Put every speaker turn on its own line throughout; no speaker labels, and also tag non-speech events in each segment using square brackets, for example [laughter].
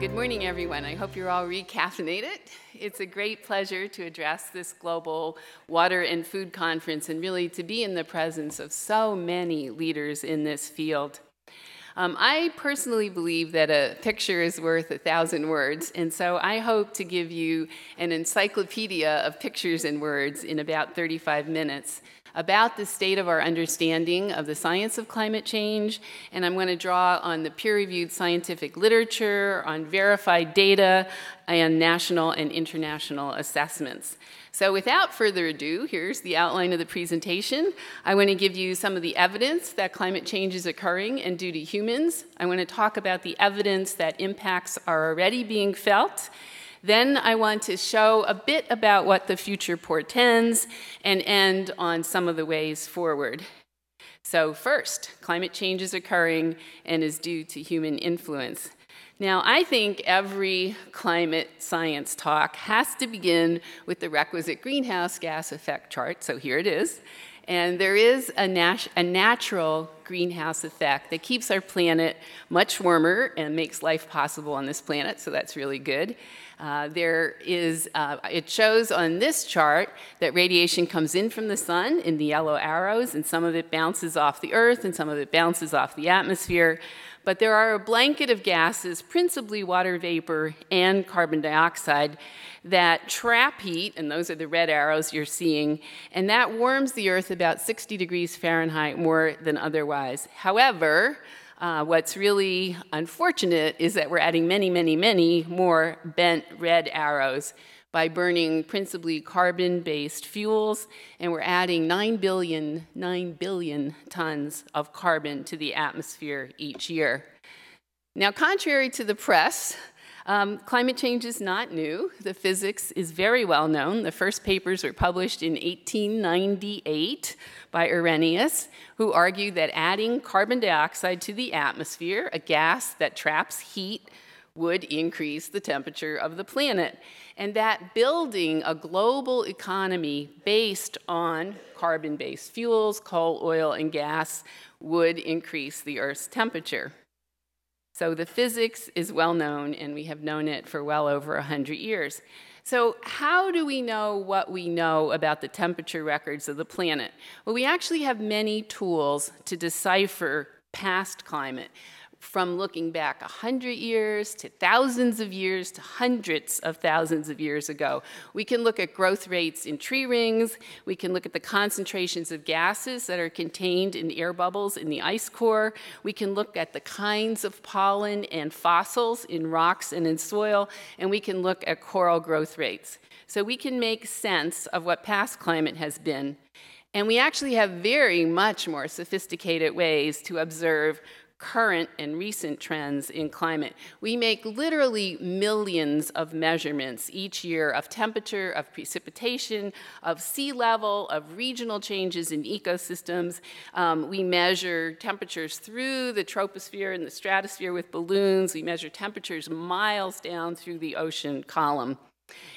good morning, everyone. I hope you're all recaffeinated. It's a great pleasure to address this global water and food conference and really to be in the presence of so many leaders in this field. Um, I personally believe that a picture is worth a thousand words, and so I hope to give you an encyclopedia of pictures and words in about 35 minutes about the state of our understanding of the science of climate change, and I'm going to draw on the peer-reviewed scientific literature, on verified data, and national and international assessments. So without further ado, here's the outline of the presentation. I want to give you some of the evidence that climate change is occurring and due to humans. I want to talk about the evidence that impacts are already being felt then I want to show a bit about what the future portends and end on some of the ways forward. So first, climate change is occurring and is due to human influence. Now, I think every climate science talk has to begin with the requisite greenhouse gas effect chart, so here it is. And there is a, nat a, natural greenhouse effect that keeps our planet much warmer and makes life possible on this planet, so that's really good. Uh, there is, uh, it shows on this chart that radiation comes in from the sun in the yellow arrows, and some of it bounces off the earth and some of it bounces off the atmosphere. But there are a blanket of gases, principally water vapor and carbon dioxide, that trap heat, and those are the red arrows you're seeing, and that warms the earth about 60 degrees Fahrenheit more than otherwise. However, uh, what's really unfortunate is that we're adding many, many, many more bent red arrows by burning principally carbon-based fuels, and we're adding 9 billion, 9 billion tons of carbon to the atmosphere each year. Now, contrary to the press, um, climate change is not new. The physics is very well known. The first papers were published in 1898 by Arrhenius, who argued that adding carbon dioxide to the atmosphere, a gas that traps heat, would increase the temperature of the planet. And that building a global economy based on carbon based fuels, coal, oil, and gas would increase the Earth's temperature. So the physics is well known, and we have known it for well over 100 years. So, how do we know what we know about the temperature records of the planet? Well, we actually have many tools to decipher past climate from looking back 100 years to thousands of years to hundreds of thousands of years ago. We can look at growth rates in tree rings. We can look at the concentrations of gases that are contained in air bubbles in the ice core. We can look at the kinds of pollen and fossils in rocks and in soil. And we can look at coral growth rates. So we can make sense of what past climate has been. And we actually have very much more sophisticated ways to observe current and recent trends in climate. We make literally millions of measurements each year of temperature, of precipitation, of sea level, of regional changes in ecosystems. Um, we measure temperatures through the troposphere and the stratosphere with balloons. We measure temperatures miles down through the ocean column.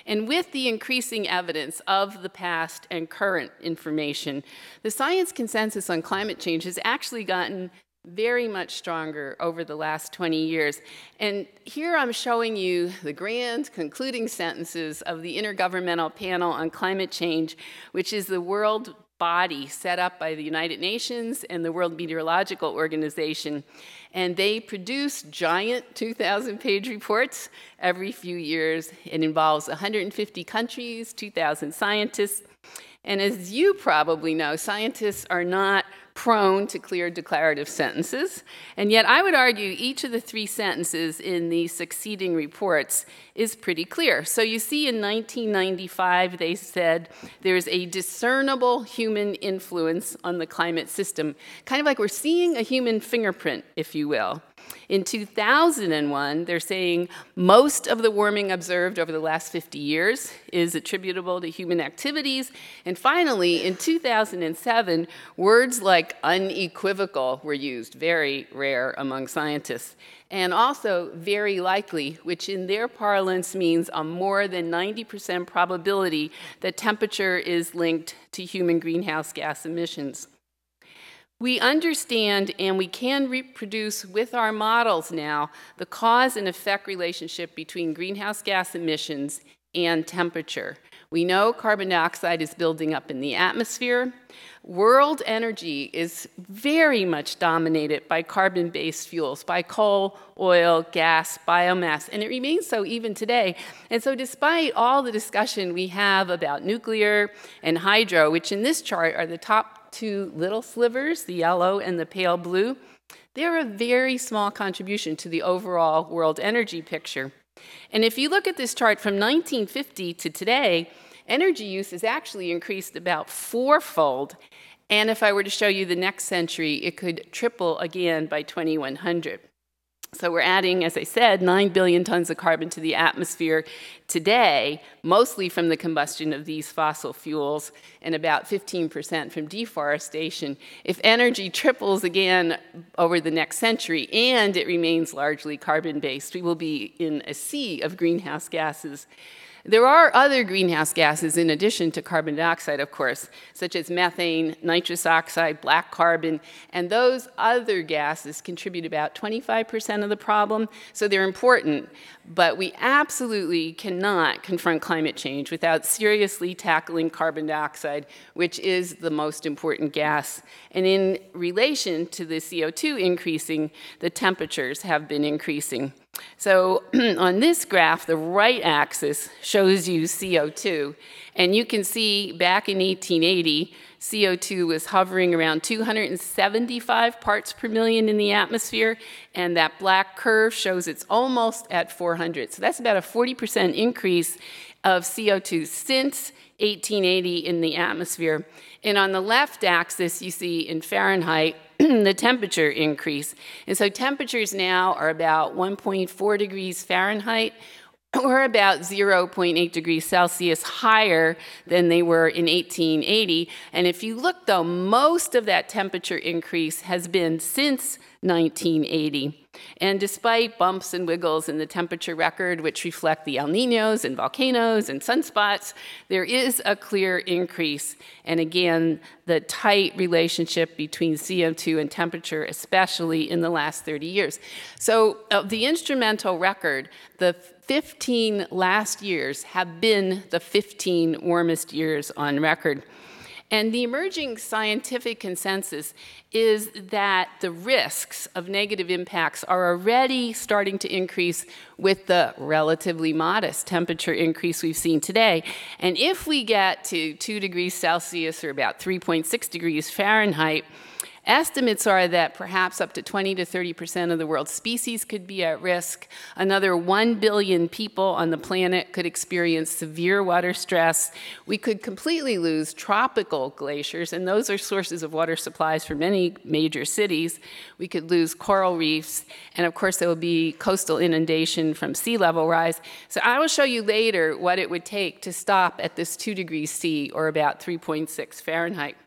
And with the increasing evidence of the past and current information, the science consensus on climate change has actually gotten very much stronger over the last 20 years. And here I'm showing you the grand concluding sentences of the Intergovernmental Panel on Climate Change, which is the world body set up by the United Nations and the World Meteorological Organization. And they produce giant 2,000 page reports every few years. It involves 150 countries, 2,000 scientists. And as you probably know, scientists are not prone to clear declarative sentences. And yet, I would argue each of the three sentences in the succeeding reports is pretty clear. So, you see, in 1995, they said there's a discernible human influence on the climate system, kind of like we're seeing a human fingerprint, if you will. In 2001, they're saying most of the warming observed over the last 50 years is attributable to human activities. And finally, in 2007, words like unequivocal were used, very rare among scientists. And also very likely, which in their parlance means a more than 90% probability that temperature is linked to human greenhouse gas emissions. We understand and we can reproduce with our models now the cause and effect relationship between greenhouse gas emissions and temperature. We know carbon dioxide is building up in the atmosphere. World energy is very much dominated by carbon based fuels, by coal, oil, gas, biomass, and it remains so even today. And so, despite all the discussion we have about nuclear and hydro, which in this chart are the top two little slivers, the yellow and the pale blue, they're a very small contribution to the overall world energy picture. And if you look at this chart from 1950 to today, energy use has actually increased about fourfold. And if I were to show you the next century, it could triple again by 2100. So we're adding, as I said, 9 billion tons of carbon to the atmosphere today, mostly from the combustion of these fossil fuels, and about 15% from deforestation. If energy triples again over the next century and it remains largely carbon based, we will be in a sea of greenhouse gases. There are other greenhouse gases in addition to carbon dioxide, of course, such as methane, nitrous oxide, black carbon, and those other gases contribute about 25% of the problem, so they're important. But we absolutely cannot confront climate change without seriously tackling carbon dioxide, which is the most important gas. And in relation to the CO2 increasing, the temperatures have been increasing. So [clears throat] on this graph, the right axis shows you CO2. And you can see back in 1880, CO2 was hovering around 275 parts per million in the atmosphere, and that black curve shows it's almost at 400. So that's about a 40% increase of CO2 since 1880 in the atmosphere. And on the left axis, you see in Fahrenheit, [clears throat] the temperature increase. And so temperatures now are about 1.4 degrees Fahrenheit [laughs] or about 0.8 degrees Celsius higher than they were in 1880. And if you look, though, most of that temperature increase has been since 1980. And despite bumps and wiggles in the temperature record, which reflect the El Ninos and volcanoes and sunspots, there is a clear increase. And again, the tight relationship between CO2 and temperature, especially in the last 30 years. So, the instrumental record, the 15 last years have been the 15 warmest years on record. And the emerging scientific consensus is that the risks of negative impacts are already starting to increase with the relatively modest temperature increase we've seen today. And if we get to 2 degrees Celsius or about 3.6 degrees Fahrenheit, Estimates are that perhaps up to 20 to 30 percent of the world's species could be at risk. Another 1 billion people on the planet could experience severe water stress. We could completely lose tropical glaciers, and those are sources of water supplies for many major cities. We could lose coral reefs, and of course, there will be coastal inundation from sea level rise. So, I will show you later what it would take to stop at this 2 degrees C or about 3.6 Fahrenheit.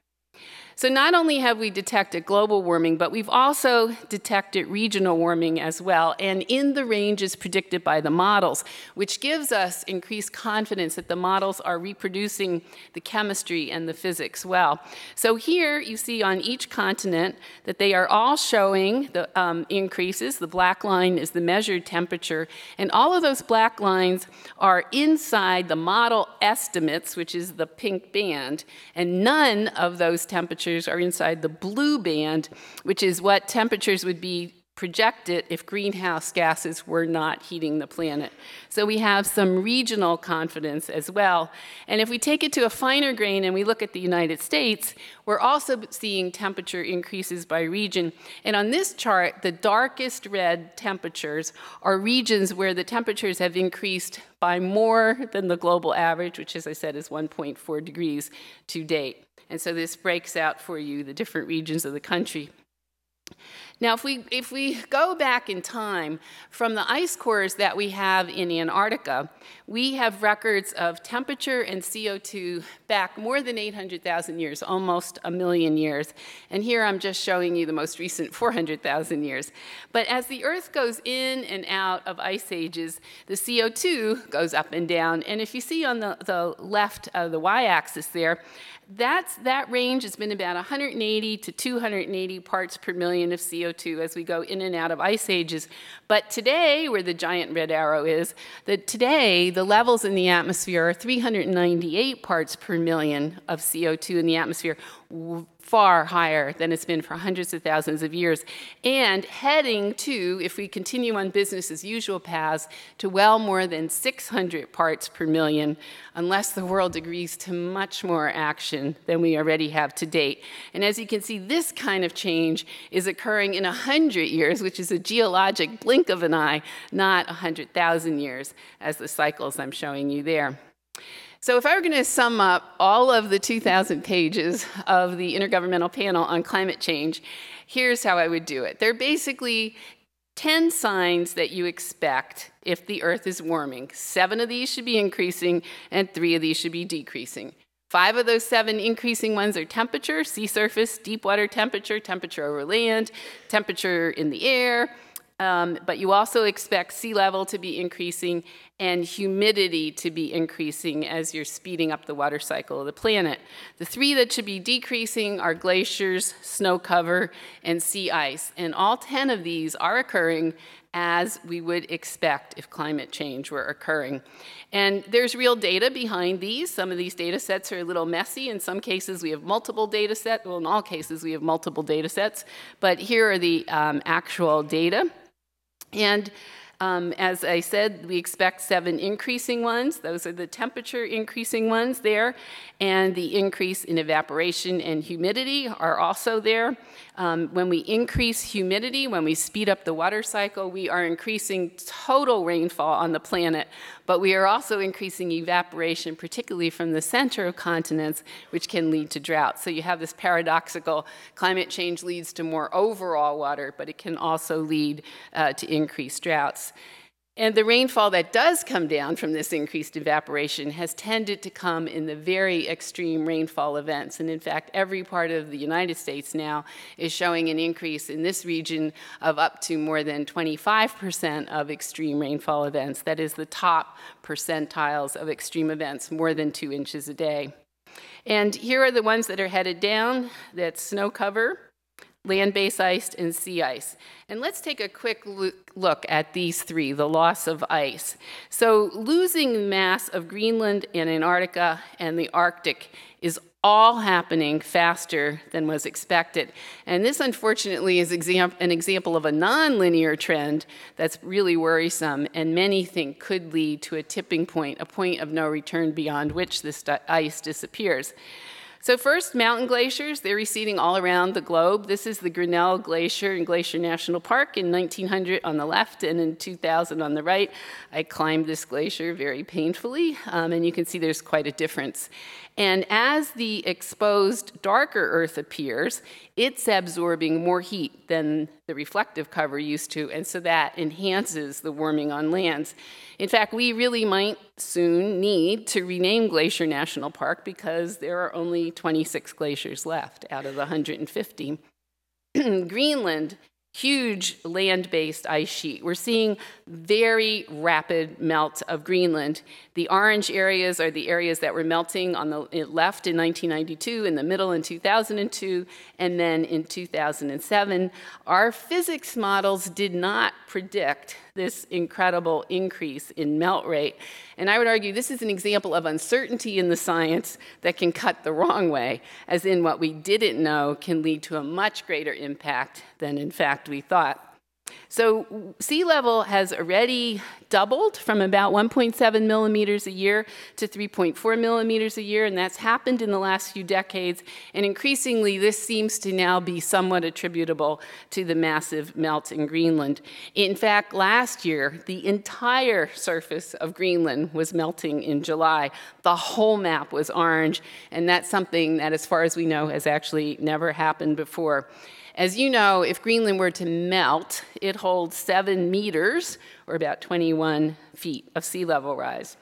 So not only have we detected global warming, but we've also detected regional warming as well, and in the ranges predicted by the models, which gives us increased confidence that the models are reproducing the chemistry and the physics well. So here you see on each continent that they are all showing the um, increases. The black line is the measured temperature, and all of those black lines are inside the model estimates, which is the pink band, and none of those temperatures temperatures are inside the blue band, which is what temperatures would be projected if greenhouse gases were not heating the planet. So we have some regional confidence as well. And if we take it to a finer grain and we look at the United States, we're also seeing temperature increases by region. And on this chart, the darkest red temperatures are regions where the temperatures have increased by more than the global average, which as I said is 1.4 degrees to date. And so this breaks out for you the different regions of the country. Now, if we, if we go back in time, from the ice cores that we have in Antarctica, we have records of temperature and CO2 back more than 800,000 years, almost a million years. And here I'm just showing you the most recent 400,000 years. But as the Earth goes in and out of ice ages, the CO2 goes up and down. And if you see on the, the left of the y-axis there, that's, that range has been about 180 to 280 parts per million of CO2 as we go in and out of ice ages. But today, where the giant red arrow is, that today the levels in the atmosphere are 398 parts per million of CO2 in the atmosphere, far higher than it's been for hundreds of thousands of years, and heading to, if we continue on business as usual paths, to well more than 600 parts per million, unless the world agrees to much more action than we already have to date. And as you can see, this kind of change is occurring in 100 years, which is a geologic blink of an eye, not 100,000 years, as the cycles I'm showing you there. So if I were going to sum up all of the 2,000 pages of the Intergovernmental Panel on Climate Change, here's how I would do it. They're basically 10 signs that you expect if the Earth is warming. Seven of these should be increasing, and three of these should be decreasing. Five of those seven increasing ones are temperature, sea surface, deep water temperature, temperature over land, temperature in the air, um, but you also expect sea level to be increasing and humidity to be increasing as you're speeding up the water cycle of the planet. The three that should be decreasing are glaciers, snow cover, and sea ice. And all 10 of these are occurring as we would expect if climate change were occurring. And there's real data behind these. Some of these data sets are a little messy. In some cases, we have multiple data sets. Well, in all cases, we have multiple data sets. But here are the um, actual data. And um, as I said, we expect seven increasing ones. Those are the temperature increasing ones there. And the increase in evaporation and humidity are also there. Um, when we increase humidity, when we speed up the water cycle, we are increasing total rainfall on the planet, but we are also increasing evaporation, particularly from the center of continents, which can lead to drought. So you have this paradoxical climate change leads to more overall water, but it can also lead uh, to increased droughts. And the rainfall that does come down from this increased evaporation has tended to come in the very extreme rainfall events. And in fact, every part of the United States now is showing an increase in this region of up to more than 25% of extreme rainfall events. That is the top percentiles of extreme events, more than two inches a day. And here are the ones that are headed down. That's snow cover, land-based ice, and sea ice. And let's take a quick look at these three, the loss of ice. So losing mass of Greenland and Antarctica and the Arctic is all happening faster than was expected. And this, unfortunately, is an example of a nonlinear trend that's really worrisome and many think could lead to a tipping point, a point of no return beyond which this ice disappears. So first, mountain glaciers, they're receding all around the globe. This is the Grinnell Glacier in Glacier National Park in 1900 on the left and in 2000 on the right. I climbed this glacier very painfully, um, and you can see there's quite a difference. And as the exposed darker Earth appears, it's absorbing more heat than the reflective cover used to, and so that enhances the warming on lands. In fact, we really might soon need to rename Glacier National Park because there are only 26 glaciers left out of the 150. [clears throat] Greenland huge land-based ice sheet. We're seeing very rapid melt of Greenland. The orange areas are the areas that were melting on the left in 1992, in the middle in 2002, and then in 2007. Our physics models did not predict this incredible increase in melt rate. And I would argue this is an example of uncertainty in the science that can cut the wrong way, as in what we didn't know can lead to a much greater impact than in fact we thought. So sea level has already doubled from about 1.7 millimeters a year to 3.4 millimeters a year, and that's happened in the last few decades. And increasingly, this seems to now be somewhat attributable to the massive melt in Greenland. In fact, last year, the entire surface of Greenland was melting in July. The whole map was orange, and that's something that, as far as we know, has actually never happened before. As you know, if Greenland were to melt, it holds seven meters, or about 21 feet, of sea level rise.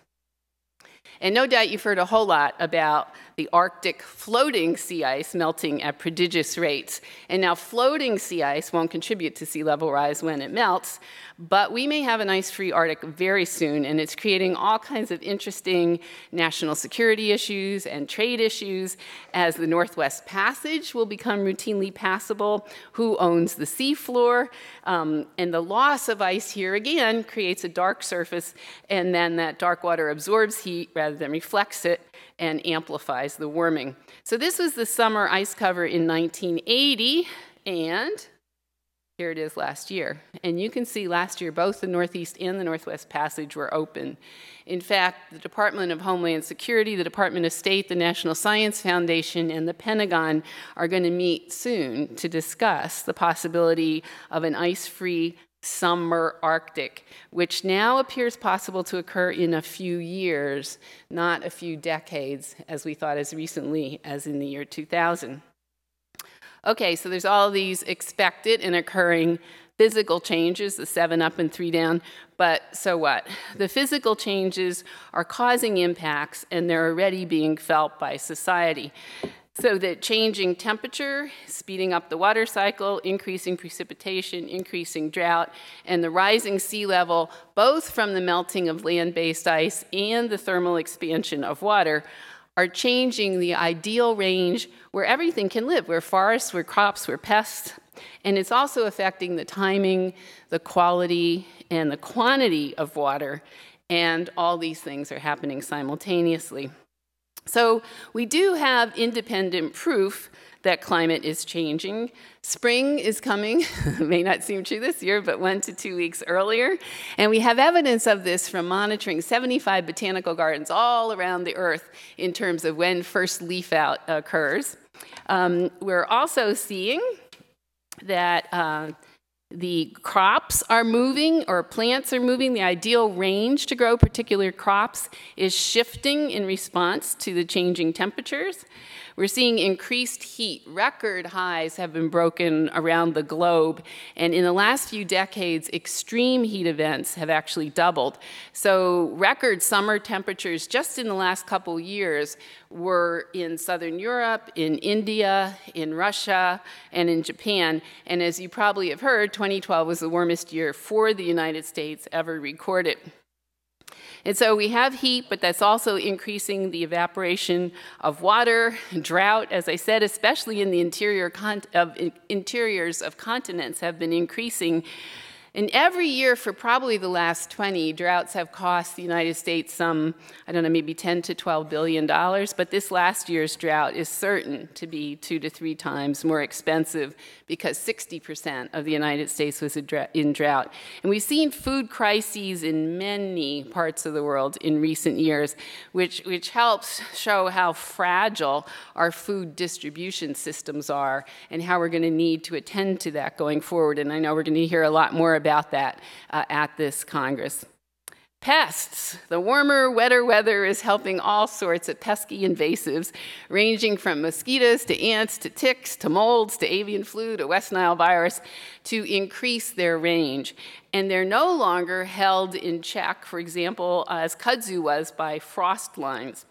And no doubt you've heard a whole lot about the Arctic floating sea ice melting at prodigious rates. And now floating sea ice won't contribute to sea level rise when it melts, but we may have an ice-free Arctic very soon, and it's creating all kinds of interesting national security issues and trade issues as the Northwest Passage will become routinely passable, who owns the seafloor, um, and the loss of ice here again creates a dark surface, and then that dark water absorbs heat rather than reflects it, and amplifies the warming. So this was the summer ice cover in 1980, and here it is last year. And you can see last year both the Northeast and the Northwest Passage were open. In fact, the Department of Homeland Security, the Department of State, the National Science Foundation, and the Pentagon are going to meet soon to discuss the possibility of an ice-free summer Arctic, which now appears possible to occur in a few years, not a few decades, as we thought as recently as in the year 2000. Okay, so there's all these expected and occurring physical changes, the seven up and three down, but so what? The physical changes are causing impacts and they're already being felt by society. So that changing temperature, speeding up the water cycle, increasing precipitation, increasing drought, and the rising sea level, both from the melting of land-based ice and the thermal expansion of water, are changing the ideal range where everything can live, where forests, where crops, where pests, and it's also affecting the timing, the quality, and the quantity of water, and all these things are happening simultaneously. So we do have independent proof that climate is changing. Spring is coming, [laughs] may not seem true this year, but one to two weeks earlier. And we have evidence of this from monitoring 75 botanical gardens all around the earth in terms of when first leaf out occurs. Um, we're also seeing that uh, the crops are moving or plants are moving. The ideal range to grow particular crops is shifting in response to the changing temperatures. We're seeing increased heat. Record highs have been broken around the globe. And in the last few decades, extreme heat events have actually doubled. So record summer temperatures just in the last couple years were in Southern Europe, in India, in Russia, and in Japan. And as you probably have heard, 2012 was the warmest year for the United States ever recorded. And so we have heat, but that's also increasing the evaporation of water, drought, as I said, especially in the interior of interiors of continents have been increasing and every year for probably the last 20, droughts have cost the United States some, I don't know, maybe 10 to 12 billion dollars, but this last year's drought is certain to be two to three times more expensive because 60% of the United States was in drought. And we've seen food crises in many parts of the world in recent years, which, which helps show how fragile our food distribution systems are and how we're going to need to attend to that going forward. And I know we're going to hear a lot more about that uh, at this Congress. Pests. The warmer, wetter weather is helping all sorts of pesky invasives, ranging from mosquitoes to ants to ticks to molds to avian flu to West Nile virus, to increase their range. And they're no longer held in check, for example, as kudzu was by frost lines.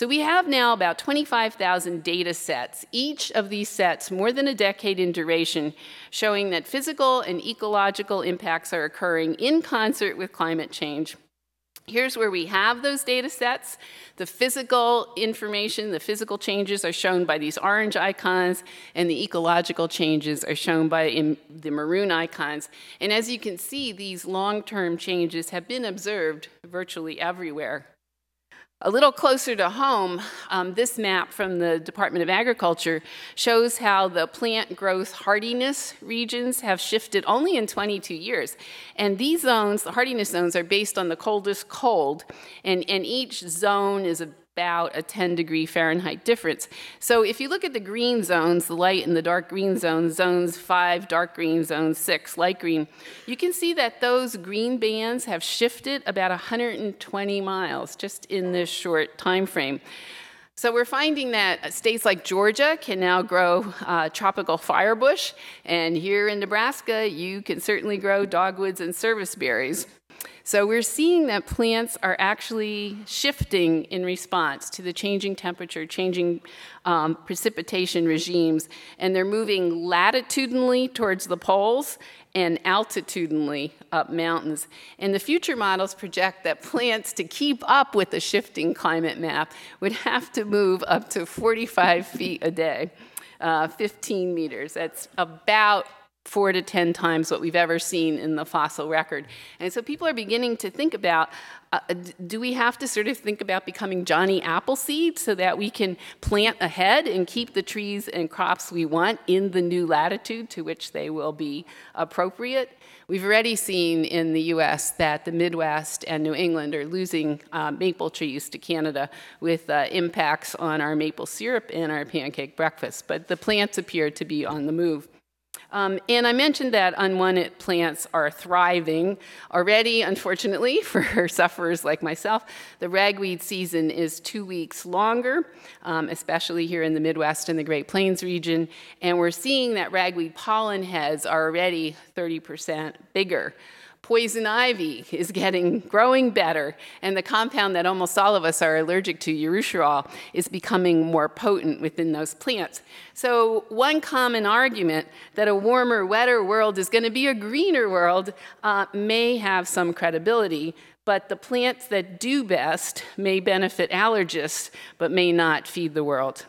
So we have now about 25,000 data sets, each of these sets more than a decade in duration, showing that physical and ecological impacts are occurring in concert with climate change. Here's where we have those data sets. The physical information, the physical changes are shown by these orange icons, and the ecological changes are shown by the maroon icons. And as you can see, these long-term changes have been observed virtually everywhere. A little closer to home, um, this map from the Department of Agriculture shows how the plant growth hardiness regions have shifted only in 22 years. And these zones, the hardiness zones, are based on the coldest cold, and, and each zone is a about a 10 degree Fahrenheit difference. So if you look at the green zones, the light and the dark green zones, zones 5, dark green, zone 6, light green, you can see that those green bands have shifted about 120 miles just in this short time frame. So we're finding that states like Georgia can now grow uh, tropical firebush, and here in Nebraska, you can certainly grow dogwoods and serviceberries. So we're seeing that plants are actually shifting in response to the changing temperature, changing um, precipitation regimes, and they're moving latitudinally towards the poles and altitudinally up mountains. And the future models project that plants, to keep up with the shifting climate map, would have to move up to 45 feet a day, uh, 15 meters. That's about four to 10 times what we've ever seen in the fossil record. And so people are beginning to think about uh, do we have to sort of think about becoming Johnny Appleseed so that we can plant ahead and keep the trees and crops we want in the new latitude to which they will be appropriate? We've already seen in the US that the Midwest and New England are losing uh, maple trees to Canada with uh, impacts on our maple syrup and our pancake breakfast, but the plants appear to be on the move. Um, and I mentioned that unwanted plants are thriving already, unfortunately, [laughs] for sufferers like myself. The ragweed season is two weeks longer, um, especially here in the Midwest and the Great Plains region. And we're seeing that ragweed pollen heads are already 30% bigger poison ivy is getting growing better, and the compound that almost all of us are allergic to, urushiol, is becoming more potent within those plants. So one common argument that a warmer, wetter world is going to be a greener world uh, may have some credibility, but the plants that do best may benefit allergists, but may not feed the world.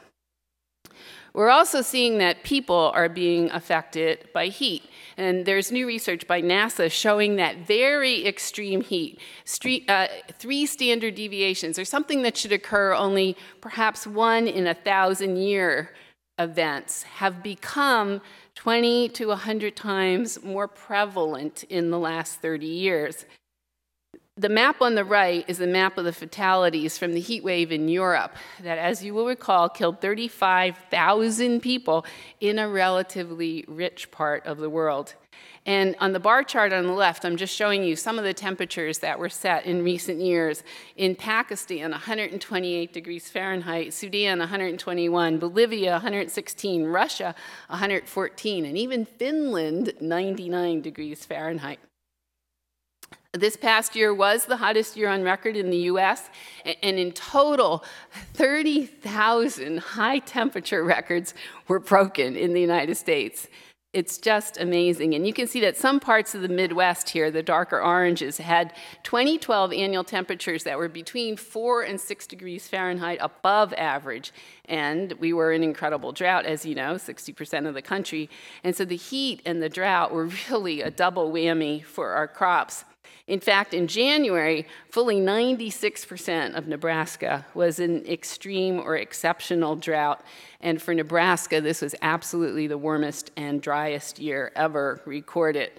We're also seeing that people are being affected by heat. And there's new research by NASA showing that very extreme heat, street, uh, three standard deviations, or something that should occur only perhaps one in a thousand year events, have become 20 to 100 times more prevalent in the last 30 years. The map on the right is a map of the fatalities from the heat wave in Europe that, as you will recall, killed 35,000 people in a relatively rich part of the world. And on the bar chart on the left, I'm just showing you some of the temperatures that were set in recent years. In Pakistan, 128 degrees Fahrenheit, Sudan, 121, Bolivia, 116, Russia, 114, and even Finland, 99 degrees Fahrenheit. This past year was the hottest year on record in the US, and in total, 30,000 high temperature records were broken in the United States. It's just amazing. And you can see that some parts of the Midwest here, the darker oranges, had 2012 annual temperatures that were between 4 and 6 degrees Fahrenheit above average. And we were in incredible drought, as you know, 60% of the country. And so the heat and the drought were [laughs] really a double whammy for our crops. In fact, in January, fully 96% of Nebraska was in extreme or exceptional drought. And for Nebraska, this was absolutely the warmest and driest year ever recorded.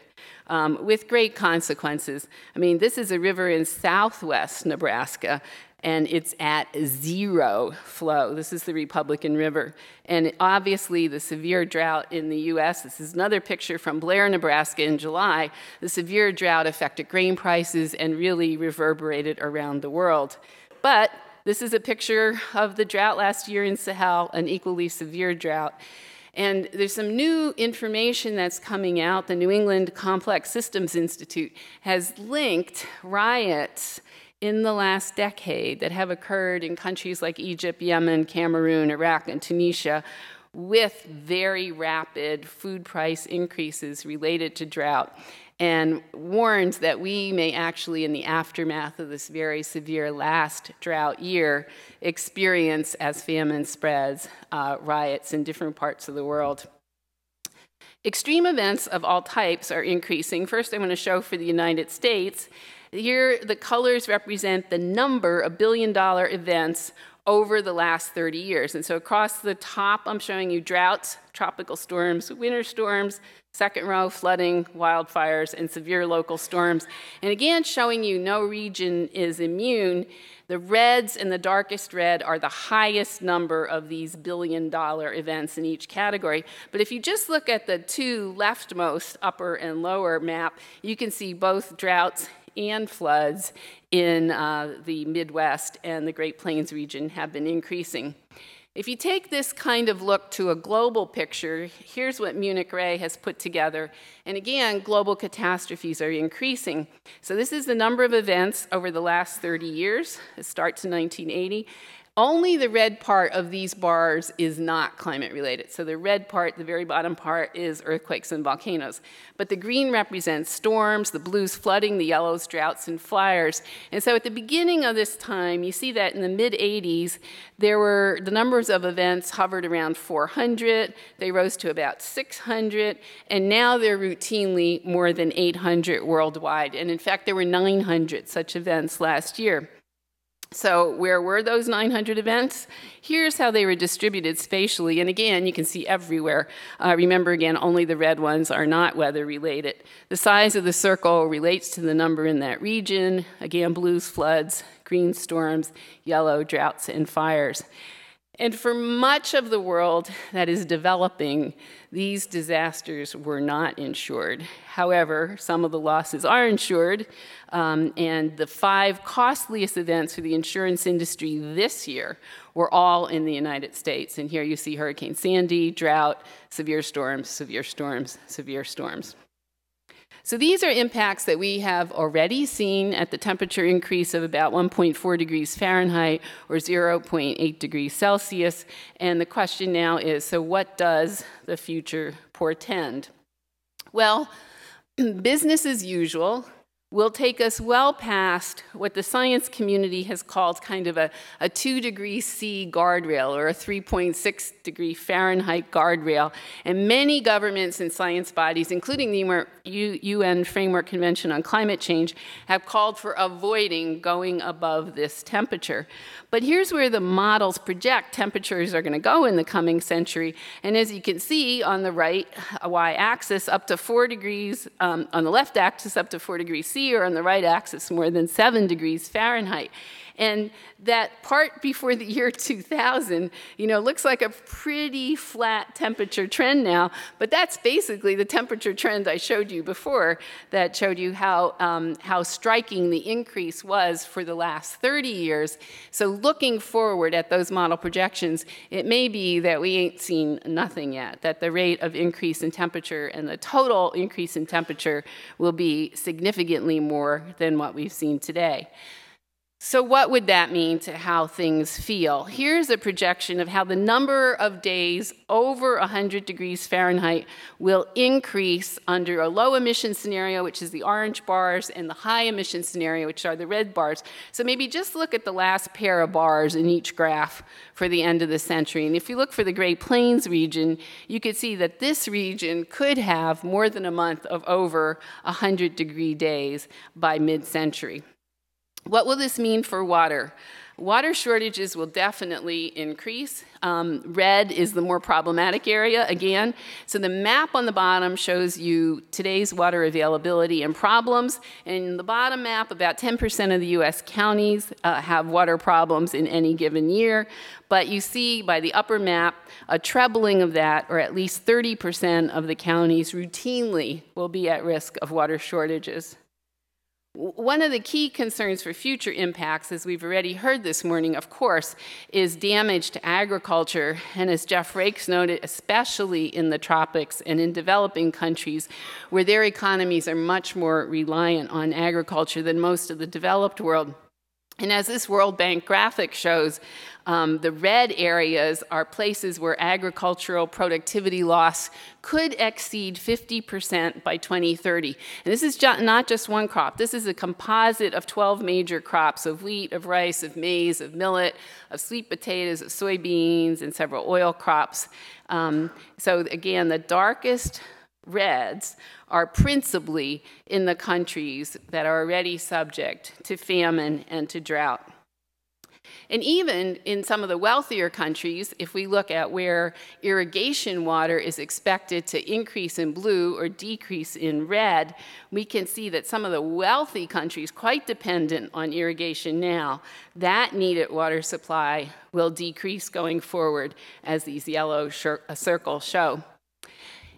Um, with great consequences. I mean, this is a river in southwest Nebraska and it's at zero flow. This is the Republican River. And obviously, the severe drought in the US, this is another picture from Blair, Nebraska in July. The severe drought affected grain prices and really reverberated around the world. But this is a picture of the drought last year in Sahel, an equally severe drought. And there's some new information that's coming out. The New England Complex Systems Institute has linked riots in the last decade that have occurred in countries like Egypt, Yemen, Cameroon, Iraq, and Tunisia with very rapid food price increases related to drought and warns that we may actually, in the aftermath of this very severe last drought year, experience, as famine spreads, uh, riots in different parts of the world. Extreme events of all types are increasing. First, I'm going to show for the United States here, the colors represent the number of billion dollar events over the last 30 years. And so across the top, I'm showing you droughts, tropical storms, winter storms, second row, flooding, wildfires, and severe local storms. And again, showing you no region is immune. The reds and the darkest red are the highest number of these billion dollar events in each category. But if you just look at the two leftmost upper and lower map, you can see both droughts and floods in uh, the Midwest and the Great Plains region have been increasing. If you take this kind of look to a global picture, here's what Munich Re has put together. And again, global catastrophes are increasing. So this is the number of events over the last 30 years. It starts in 1980. Only the red part of these bars is not climate related. So the red part, the very bottom part, is earthquakes and volcanoes. But the green represents storms, the blues flooding, the yellows droughts and fires. And so at the beginning of this time, you see that in the mid 80s, there were the numbers of events hovered around 400. They rose to about 600, and now they're routinely more than 800 worldwide. And in fact, there were 900 such events last year. So where were those 900 events? Here's how they were distributed spatially. And again, you can see everywhere. Uh, remember again, only the red ones are not weather related. The size of the circle relates to the number in that region. Again, blues, floods, green storms, yellow, droughts, and fires. And for much of the world that is developing, these disasters were not insured. However, some of the losses are insured, um, and the five costliest events for the insurance industry this year were all in the United States. And here you see Hurricane Sandy, drought, severe storms, severe storms, severe storms. So these are impacts that we have already seen at the temperature increase of about 1.4 degrees Fahrenheit or 0.8 degrees Celsius. And the question now is, so what does the future portend? Well, [clears throat] business as usual will take us well past what the science community has called kind of a, a 2 degree C guardrail or a 3.6 degree Fahrenheit guardrail. And many governments and science bodies, including the UN Framework Convention on Climate Change, have called for avoiding going above this temperature. But here's where the models project temperatures are going to go in the coming century. And as you can see on the right y axis, up to 4 degrees, um, on the left axis, up to 4 degrees C, or on the right axis, more than 7 degrees Fahrenheit. And that part before the year [laughs] 2000, you know, looks like a pretty flat temperature trend now, but that's basically the temperature trend I showed you before that showed you how, um, how striking the increase was for the last 30 years. So looking forward at those model projections, it may be that we ain't seen nothing yet, that the rate of increase in temperature and the total increase in temperature will be significantly more than what we've seen today. So, what would that mean to how things feel? Here's a projection of how the number of days over 100 degrees Fahrenheit will increase under a low emission scenario, which is the orange bars, and the high emission scenario, which are the red bars. So, maybe just look at the last pair of bars in each graph for the end of the century. And if you look for the Great Plains region, you could see that this region could have more than a month of over 100 degree days by mid century. What will this mean for water? Water shortages will definitely increase. Um, red is the more problematic area again. So the map on the bottom shows you today's water availability and problems. And in the bottom map, about 10% of the US counties uh, have water problems in any given year. But you see by the upper map, a trebling of that, or at least 30% of the counties routinely will be at risk of water shortages. One of the key concerns for future impacts, as we've already heard this morning, of course, is damage to agriculture. And as Jeff Raikes noted, especially in the tropics and in developing countries where their economies are much more reliant on agriculture than most of the developed world. And as this World Bank graphic shows, um, the red areas are places where agricultural productivity loss could exceed 50% by 2030. And this is not just one crop. This is a composite of 12 major crops of wheat, of rice, of maize, of millet, of sweet potatoes, of soybeans, and several oil crops. Um, so again, the darkest reds are principally in the countries that are already subject to famine and to drought. And even in some of the wealthier countries, if we look at where irrigation water is expected to increase in blue or decrease in red, we can see that some of the wealthy countries, quite dependent on irrigation now, that needed water supply will decrease going forward, as these yellow uh, circles show.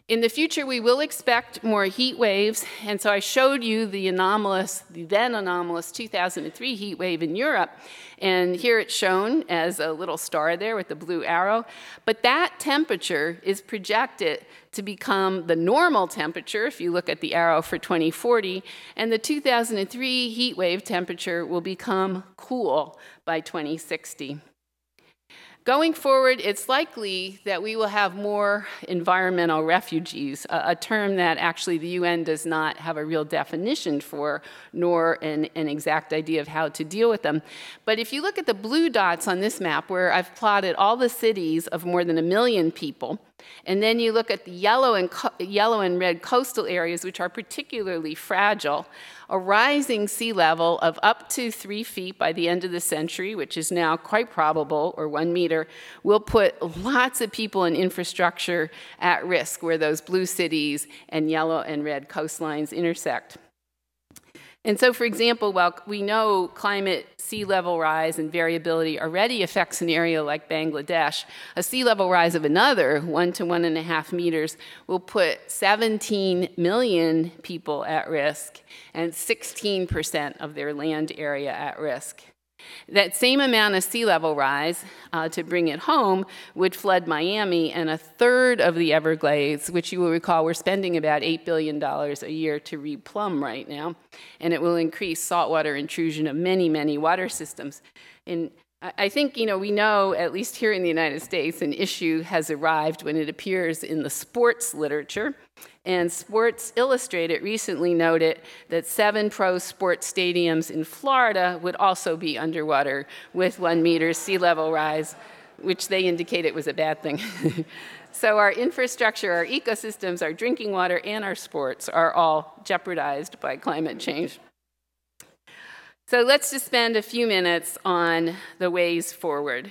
In the future, we will expect more heat waves, and so I showed you the anomalous, the then anomalous 2003 heat wave in Europe, and here it's shown as a little star there with the blue arrow. But that temperature is projected to become the normal temperature if you look at the arrow for 2040, and the 2003 heat wave temperature will become cool by 2060. Going forward, it's likely that we will have more environmental refugees, a, a, term that actually the UN does not have a real definition for, nor an, an exact idea of how to deal with them. But if you look at the blue dots on this map, where I've plotted all the cities of more than a million people, and then you look at the yellow and, yellow and red coastal areas, which are particularly fragile, a rising sea level of up to three feet by the end of the century, which is now quite probable, or one meter, will put lots of people and infrastructure at risk where those blue cities and yellow and red coastlines intersect. And so, for example, while we know climate sea level rise and variability already affects an area like Bangladesh, a sea level rise of another one to one and a half meters will put 17 million people at risk and 16% of their land area at risk. That same amount of sea level rise, uh, to bring it home, would flood Miami and a third of the Everglades, which you will recall we're spending about $8 billion a year to replumb right now. And it will increase saltwater intrusion of many, many water systems. And I think, you know, we know, at least here in the United States, an issue has arrived when it appears in the sports literature. And Sports Illustrated recently noted that seven pro sports stadiums in Florida would also be underwater with one meter sea level rise, which they indicated was a bad thing. [laughs] so our infrastructure, our ecosystems, our drinking water, and our sports are all jeopardized by climate change. So let's just spend a few minutes on the ways forward.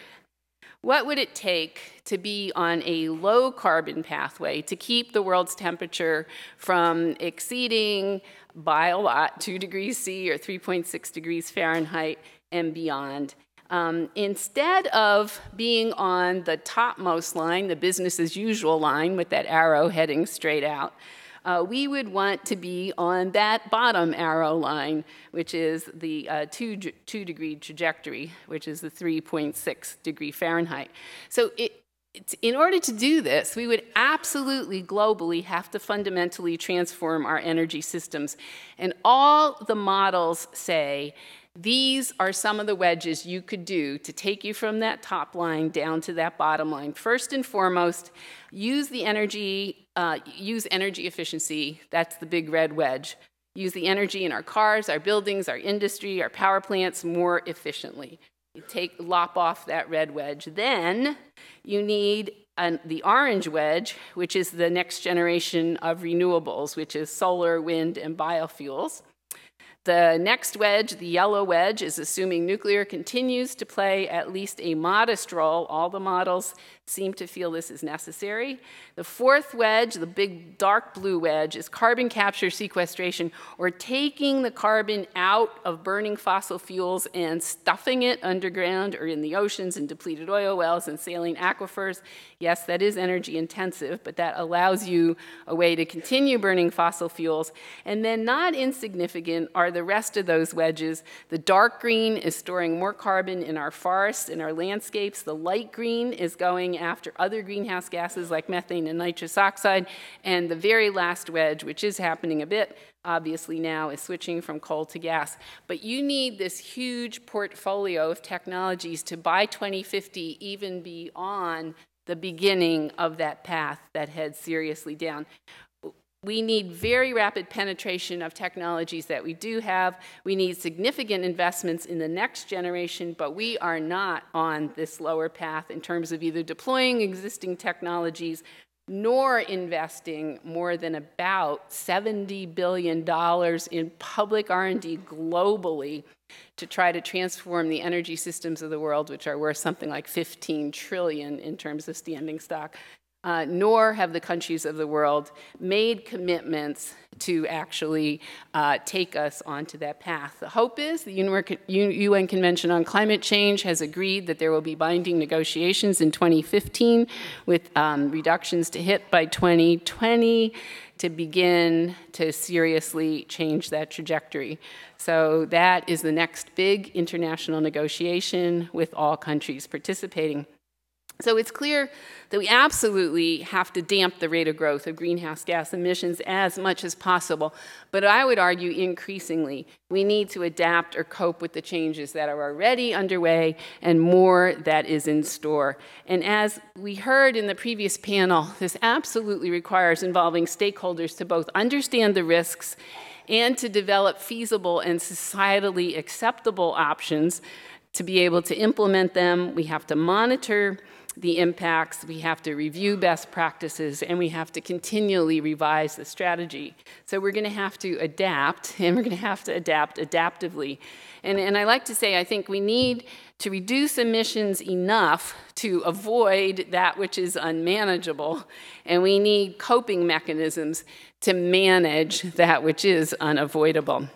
What would it take to be on a low carbon pathway to keep the world's temperature from exceeding by a lot 2 degrees C or 3.6 degrees Fahrenheit and beyond? Um, instead of being on the topmost line, the business as usual line with that arrow heading straight out, uh, we would want to be on that bottom arrow line, which is the uh, two, two degree trajectory, which is the 3.6 degree Fahrenheit. So it, in order to do this, we would absolutely globally have to fundamentally transform our energy systems. And all the models say these are some of the wedges you could do to take you from that top line down to that bottom line. First and foremost, use the energy, uh, use energy efficiency. That's the big red wedge. Use the energy in our cars, our buildings, our industry, our power plants more efficiently. You take lop off that red wedge. Then you need an, the orange wedge, which is the next generation of renewables, which is solar, wind, and biofuels. The next wedge, the yellow wedge, is assuming nuclear continues to play at least a modest role. All the models seem to feel this is necessary. The fourth wedge, the big dark blue wedge, is carbon capture sequestration, or taking the carbon out of burning fossil fuels and stuffing it underground or in the oceans and depleted oil wells and saline aquifers. Yes, that is energy intensive, but that allows you a way to continue burning fossil fuels. And then, not insignificant, are the rest of those wedges. The dark green is storing more carbon in our forests, in our landscapes. The light green is going going after other greenhouse gases like methane and nitrous oxide. And the very last wedge, which is happening a bit, obviously now is switching from coal to gas. But you need this huge portfolio of technologies to by 2050 even be on the beginning of that path that heads seriously down we need very rapid penetration of technologies that we do have. We need significant investments in the next generation, but we are not on this lower path in terms of either deploying existing technologies nor investing more than about $70 billion in public R&D globally to try to transform the energy systems of the world, which are worth something like 15 trillion in terms of standing stock. Uh, nor have the countries of the world made commitments to actually uh, take us onto that path. The hope is the UN Convention on Climate Change has agreed that there will be binding negotiations in 2015 with um, reductions to hit by 2020 to begin to seriously change that trajectory. So that is the next big international negotiation with all countries participating. So it's clear that we absolutely have to damp the rate of growth of greenhouse gas emissions as much as possible. But I would argue increasingly, we need to adapt or cope with the changes that are already underway and more that is in store. And as we heard in the previous panel, this absolutely requires involving stakeholders to both understand the risks and to develop feasible and societally acceptable options to be able to implement them. We have to monitor the impacts, we have to review best practices, and we have to continually revise the strategy. So we're going to have to adapt, [laughs] and we're going to have to adapt adaptively. And, and I like to say, I think we need to reduce emissions enough to avoid that which is unmanageable, and we need coping mechanisms to manage that which is unavoidable.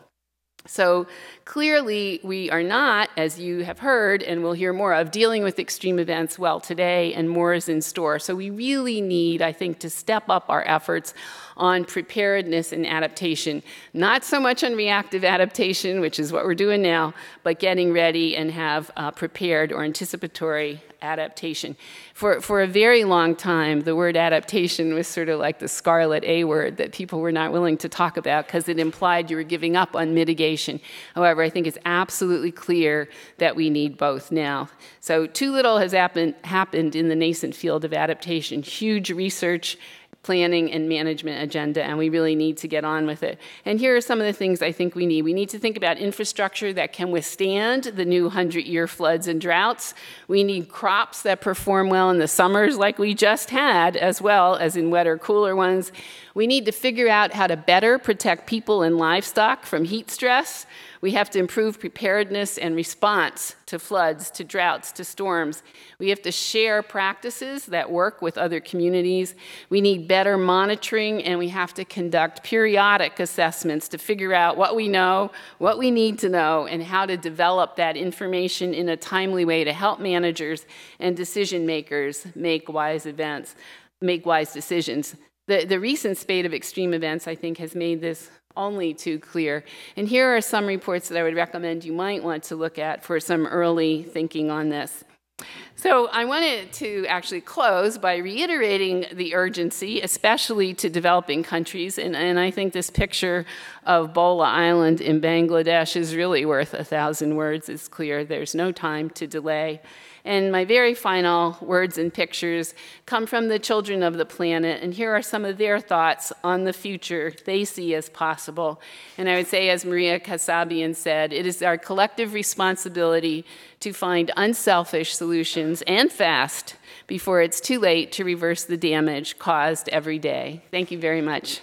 So clearly, we are not, as you have heard and we'll hear more of, dealing with extreme events well today, and more is in store. So we really need, I think, to step up our efforts on preparedness and adaptation. Not so much on reactive adaptation, which is what we're doing now, but getting ready and have uh, prepared or anticipatory adaptation. For, for a very long time, the word adaptation was sort of like the scarlet A word that people were not willing to talk about because it implied you were giving up on mitigation. However, I think it's absolutely clear that we need both now. So, too little has happen, happened in the nascent field of adaptation. Huge research planning and management agenda, and we really need to get on with it. And here are some of the things I think we need. We need to think about infrastructure that can withstand the new 100 year floods and droughts. We need crops that perform well in the summers, like we just had, as well as in wetter, cooler ones. We need to figure out how to better protect people and livestock from heat stress. We have to improve preparedness and response to floods, to droughts, to storms. We have to share practices that work with other communities. We need better monitoring, and we have to conduct periodic assessments to figure out what we know, what we need to know, and how to develop that information in a timely way to help managers and decision makers make wise events, make wise decisions. The, the recent spate of extreme events, I think, has made this only too clear. And here are some reports that I would recommend you might want to look at for some early thinking on this. So I wanted to actually close by reiterating the urgency, especially to developing countries. And, and, I think this picture of Bhola Island in Bangladesh is really worth a thousand words. It's clear there's no time to delay. And my very final words and pictures come from the children of the planet, and here are some of their thoughts on the future they see as possible. And I would say, as Maria Kasabian said, it is our collective responsibility to find unselfish solutions and fast before it's too late to reverse the damage caused every day. Thank you very much.